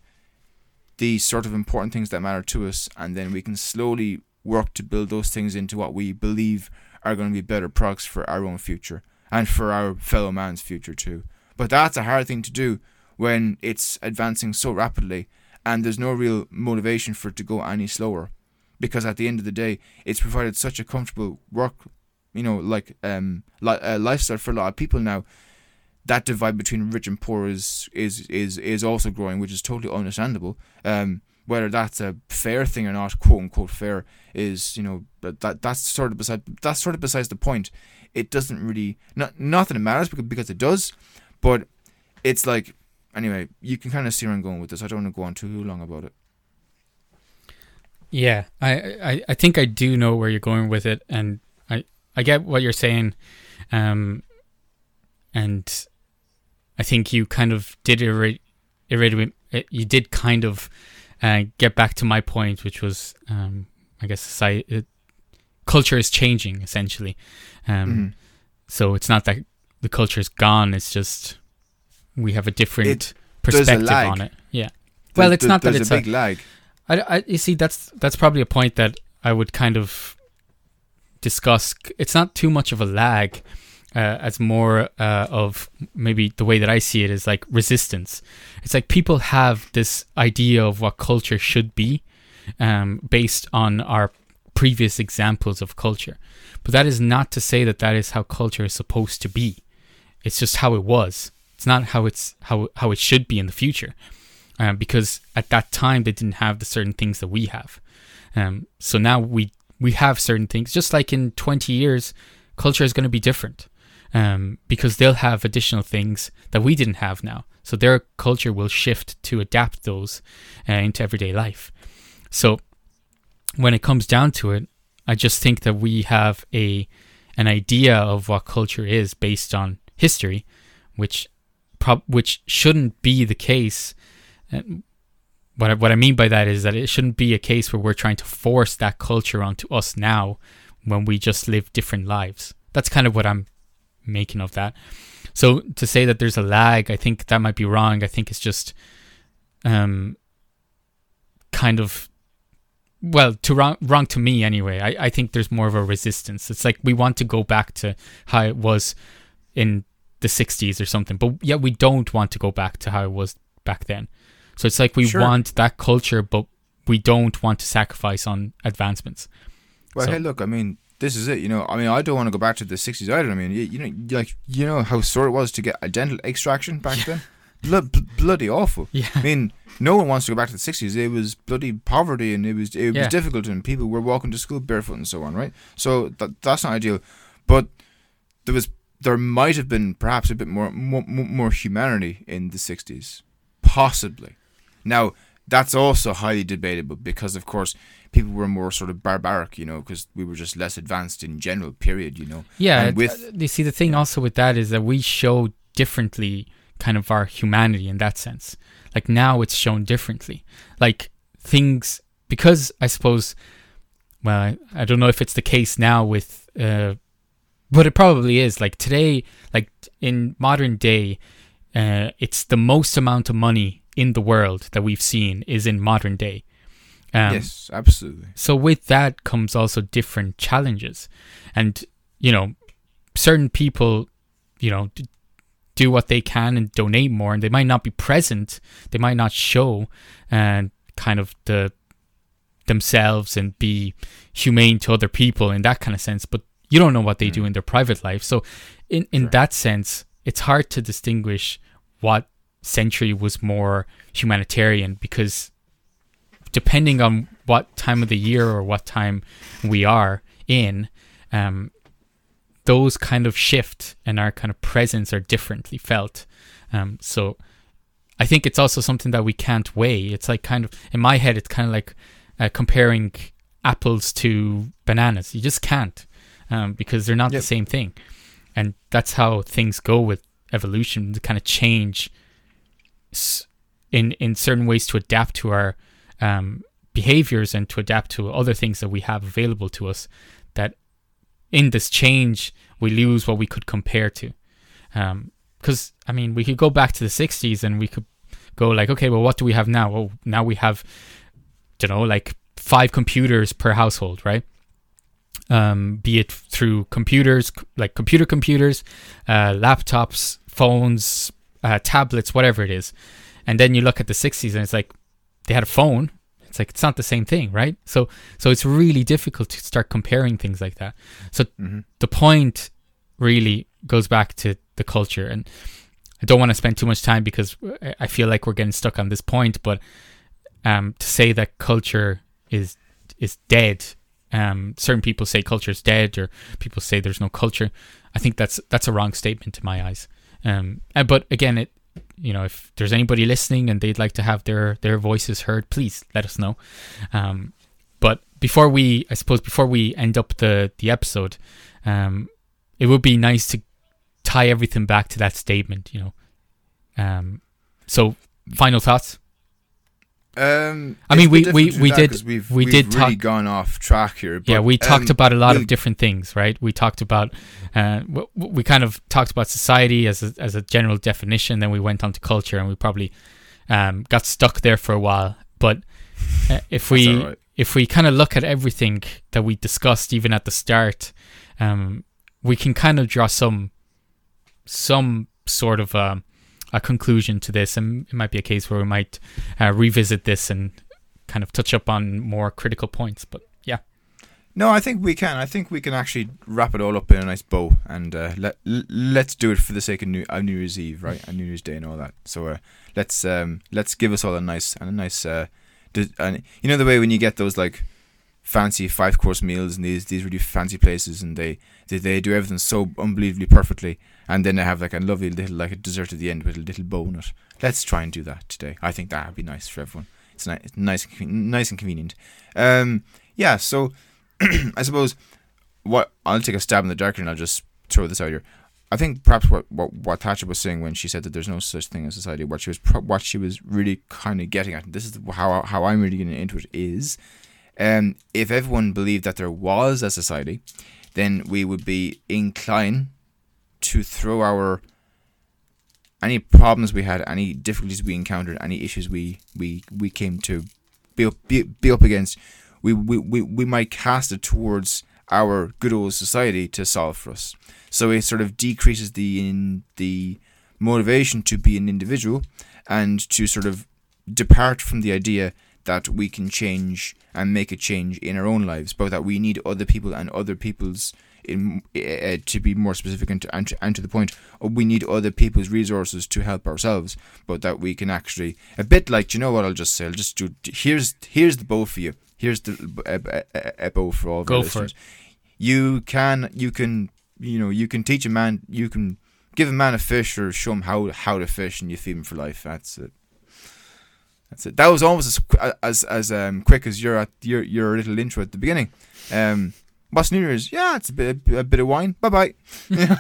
the sort of important things that matter to us, and then we can slowly work to build those things into what we believe are going to be better products for our own future and for our fellow man's future too. But that's a hard thing to do when it's advancing so rapidly and there's no real motivation for it to go any slower. Because at the end of the day it's provided such a comfortable work you know like um li- uh, lifestyle for a lot of people now. That divide between rich and poor is is is is also growing which is totally understandable. Um whether that's a fair thing or not quote unquote fair is you know that, that that's sort of beside that's sort of besides the point it doesn't really not not that matters because, because it does but it's like anyway, you can kind of see where I'm going with this. I don't want to go on too long about it. Yeah, I, I, I think I do know where you're going with it, and I, I get what you're saying, um, and I think you kind of did irradiate, you did kind of uh, get back to my point, which was, um, I guess, society, it, culture is changing essentially, um, mm-hmm. so it's not that the culture is gone; it's just we have a different it, perspective a on it. Yeah. Well, it's not that it's a big a, lag. I, I, you see, that's that's probably a point that I would kind of discuss. It's not too much of a lag, uh, as more uh, of maybe the way that I see it is like resistance. It's like people have this idea of what culture should be, um, based on our previous examples of culture, but that is not to say that that is how culture is supposed to be. It's just how it was. It's not how it's how how it should be in the future, um, because at that time they didn't have the certain things that we have. Um, so now we we have certain things. Just like in 20 years, culture is going to be different, um, because they'll have additional things that we didn't have now. So their culture will shift to adapt those uh, into everyday life. So when it comes down to it, I just think that we have a an idea of what culture is based on history, which prob- which shouldn't be the case. And what I, what I mean by that is that it shouldn't be a case where we're trying to force that culture onto us now when we just live different lives. That's kind of what I'm making of that. So to say that there's a lag, I think that might be wrong. I think it's just um kind of well to wrong wrong to me anyway. I, I think there's more of a resistance. It's like we want to go back to how it was in the 60s or something. But yet we don't want to go back to how it was back then. So it's like we sure. want that culture, but we don't want to sacrifice on advancements. Well, so, hey, look, I mean, this is it. You know, I mean, I don't want to go back to the 60s either. I mean, you, you know, like you know how sore it was to get a dental extraction back yeah. then. bloody awful. Yeah. I mean, no one wants to go back to the 60s. It was bloody poverty and it was it yeah. was difficult and people were walking to school barefoot and so on, right? So that that's not ideal. But there was there might have been perhaps a bit more, more more humanity in the 60s possibly now that's also highly debatable because of course people were more sort of barbaric you know because we were just less advanced in general period you know? Yeah and with uh, you see the thing also with that is that we show differently kind of our humanity in that sense. Like now it's shown differently. Like things because i suppose well i, I don't know if it's the case now with uh, but it probably is. Like today like in modern day uh, it's the most amount of money in the world that we've seen is in modern day um, yes absolutely so with that comes also different challenges and you know certain people you know do what they can and donate more and they might not be present they might not show and uh, kind of the themselves and be humane to other people in that kind of sense but you don't know what they mm. do in their private life. So, in in sure. that sense, it's hard to distinguish what century was more humanitarian because depending on what time of the year or what time we are in, um, those kind of shift and our kind of presence are differently felt. Um, so I think it's also something that we can't weigh. It's like kind of in my head, it's kind of like uh, comparing apples to bananas. You just can't um, because they're not yep. the same thing. And that's how things go with evolution to kind of change in in certain ways to adapt to our um, behaviors and to adapt to other things that we have available to us that in this change we lose what we could compare to. Because um, i mean we could go back to the 60s and we could go like okay well what do we have now? Oh now we have you know like five computers per household right? Um, be it through computers like computer computers uh, laptops phones uh, tablets whatever it is and then you look at the 60s and it's like they had a phone it's like it's not the same thing, right? So so it's really difficult to start comparing things like that. So mm-hmm. the point really goes back to the culture and I don't want to spend too much time because I feel like we're getting stuck on this point, but um, to say that culture is is dead, um, certain people say culture is dead, or people say there's no culture. I think that's that's a wrong statement in my eyes. Um, but again, it you know, if there's anybody listening and they'd like to have their their voices heard, please let us know. Um, but before we, I suppose, before we end up the the episode, um, it would be nice to tie everything back to that statement. You know, um, so final thoughts. Um, I mean, we we, we did we've, we we've did really talk. gone off track here. But, yeah, we talked um, about a lot we'll- of different things, right? We talked about uh, w- w- we kind of talked about society as a, as a general definition. Then we went on to culture, and we probably um, got stuck there for a while. But uh, *laughs* if we right. if we kind of look at everything that we discussed, even at the start, um, we can kind of draw some some sort of um, a conclusion to this, and it might be a case where we might uh, revisit this and kind of touch up on more critical points. But yeah, No, I think we can. I think we can actually wrap it all up in a nice bow, and uh, let let's do it for the sake of New, uh, New Year's Eve, right, and New Year's Day and all that. So uh, let's um, let's give us all a nice and a nice. Uh, and you know the way when you get those like fancy five course meals in these these really fancy places, and they, they they do everything so unbelievably perfectly, and then they have like a lovely little like a dessert at the end with a little it. Let's try and do that today. I think that would be nice for everyone. It's nice, nice, nice and convenient. Um, yeah. So. *clears throat* I suppose what I'll take a stab in the dark and I'll just throw this out here. I think perhaps what, what, what Thatcher was saying when she said that there's no such thing as society, what she was what she was really kind of getting at, this is how how I'm really getting into it is, um, if everyone believed that there was a society, then we would be inclined to throw our any problems we had, any difficulties we encountered, any issues we we, we came to be up, be, be up against, we, we, we, we might cast it towards our good old society to solve for us. So it sort of decreases the in the motivation to be an individual and to sort of depart from the idea that we can change and make a change in our own lives, but that we need other people and other people's in uh, to be more specific and to, and, to, and to the point, uh, we need other people's resources to help ourselves, but that we can actually a bit like you know what I'll just say I'll just do here's here's the bow for you here's the a, a, a bow for all of Go for listeners. You can you can you know you can teach a man you can give a man a fish or show him how how to fish and you feed him for life. That's it. That's it. That was almost as as as um, quick as your at your your little intro at the beginning. Um, what's New Year's? Yeah, it's a bit a bit of wine. Bye bye. *laughs*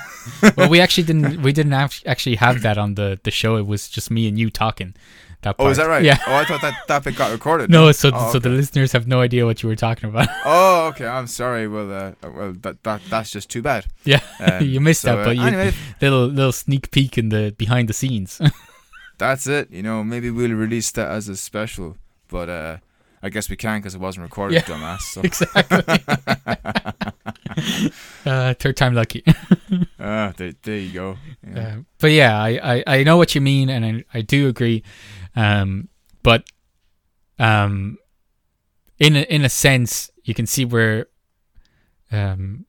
well, we actually didn't we didn't have, actually have that on the the show. It was just me and you talking. That Oh, is that right? Yeah. Oh, I thought that that bit got recorded. No, so Oh, so the listeners have no idea what you were talking about. *laughs* Oh, okay. I'm sorry. Well, uh, well, that that that's just too bad. yeah, Um, *laughs* you missed so, that, but uh, you anyway, little little sneak peek in the behind the scenes. that's it. You know, maybe we'll release that as a special, but uh, I guess we can't because it wasn't recorded, Yeah. dumbass. So. *laughs* exactly. *laughs* uh, third time lucky. *laughs* Ah, there, there you go. Yeah. Uh, but yeah, I, I, I know what you mean, and I, I do agree. Um, but um, in a, in a sense, you can see where um,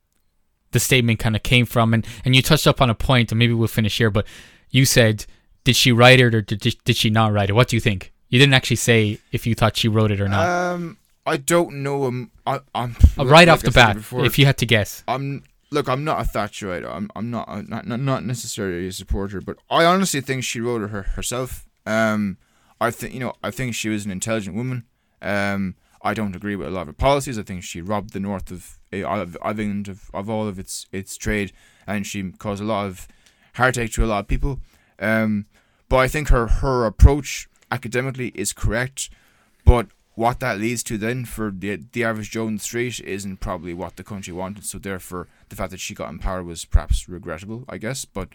the statement kind of came from, and, and you touched up on a point, and maybe we'll finish here. But you said, did she write it or did did she not write it? What do you think? You didn't actually say if you thought she wrote it or not. Um, I don't know. Um, I, I'm Uh, right like off the bat, before, if you had to guess. I'm look. I'm not a Thatcherite. I'm. I'm not. I'm not. Not, not necessarily a supporter, but I honestly think she wrote it her, herself. Um, I think you know. I think she was an intelligent woman. Um, I don't agree with a lot of her policies. I think she robbed the north of eh, of, of England of, of all of its its trade, and she caused a lot of heartache to a lot of people. Um, but I think her her approach academically is correct. But what that leads to then for the the average Joe in the street isn't probably what the country wanted. So therefore, the fact that she got in power was perhaps regrettable, I guess. But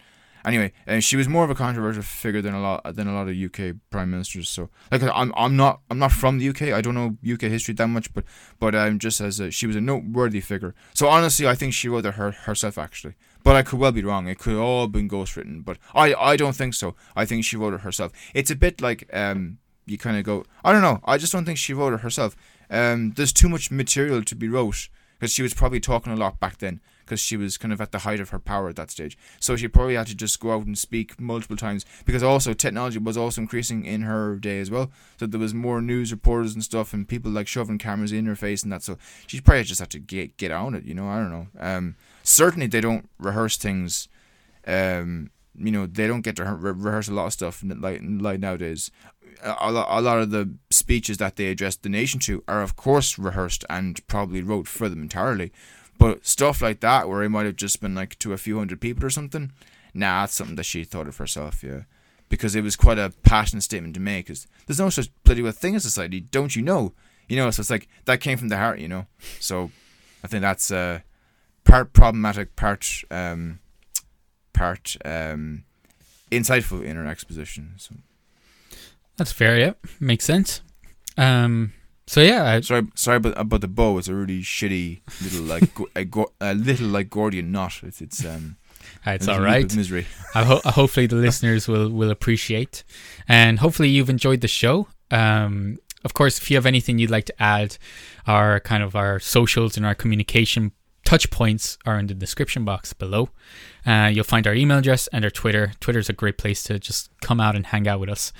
anyway, and she was more of a controversial figure than a lot than a lot of UK prime ministers. So like I'm I'm not I'm not from the UK. I don't know UK history that much, but but um just as a, she was a noteworthy figure. So honestly, I think she wrote her, herself actually. But I could well be wrong. It could all have been ghostwritten, but I I don't think so. I think she wrote it herself. It's a bit like um you kind of go I don't know. I just don't think she wrote it herself. Um, there's too much material to be wrote because she was probably talking a lot back then because she was kind of at the height of her power at that stage. So she probably had to just go out and speak multiple times because also technology was also increasing in her day as well. So there was more news reporters and stuff and people like shoving cameras in her face and that. So she probably just had to get get on it. You know, I don't know. Um, certainly they don't rehearse things. Um, you know, they don't get to re- rehearse a lot of stuff like like nowadays. A lot, a lot of the speeches that they address the nation to are, of course, rehearsed and probably wrote for them entirely. But stuff like that, where it might have just been like to a few hundred people or something, nah, that's something that she thought of herself, yeah. Because it was quite a passionate statement to make. Cause there's no such bloody well thing in society, don't you know? You know, so it's like that came from the heart, you know. So I think that's uh, part problematic, part um, part um, insightful in her exposition. So that's fair. Yeah, makes sense. Um, so yeah, I, sorry, sorry about about the bow. It's a really shitty little like *laughs* go, a, go, a little like Gordian knot. It's it's um. It's all right. Misery. I ho- hopefully the listeners will will appreciate, and hopefully you've enjoyed the show. Um, of course, if you have anything you'd like to add, our kind of our socials and our communication touch points are in the description box below. Uh, you'll find our email address and our Twitter. Twitter is a great place to just come out and hang out with us.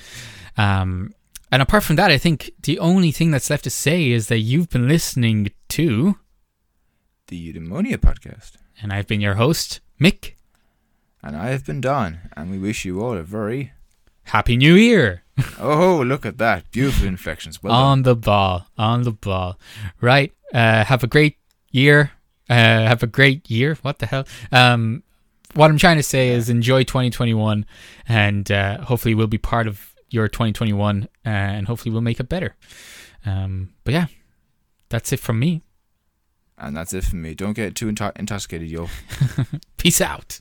Um, and apart from that, I think the only thing that's left to say is that you've been listening to the Eudaimonia podcast. And I've been your host, Mick. And I have been Don. And we wish you all a very Happy New Year. *laughs* oh, look at that. Beautiful inflections. Well on done. the ball. On the ball. Right. Uh, have a great year. Uh, have a great year. What the hell? Um, what I'm trying to say is enjoy 2021 and uh, hopefully we'll be part of your 2021 uh, and hopefully we'll make it better. Um, but yeah, that's it from me. And that's it from me. Don't get too intoxicated, yo. *laughs* Peace out.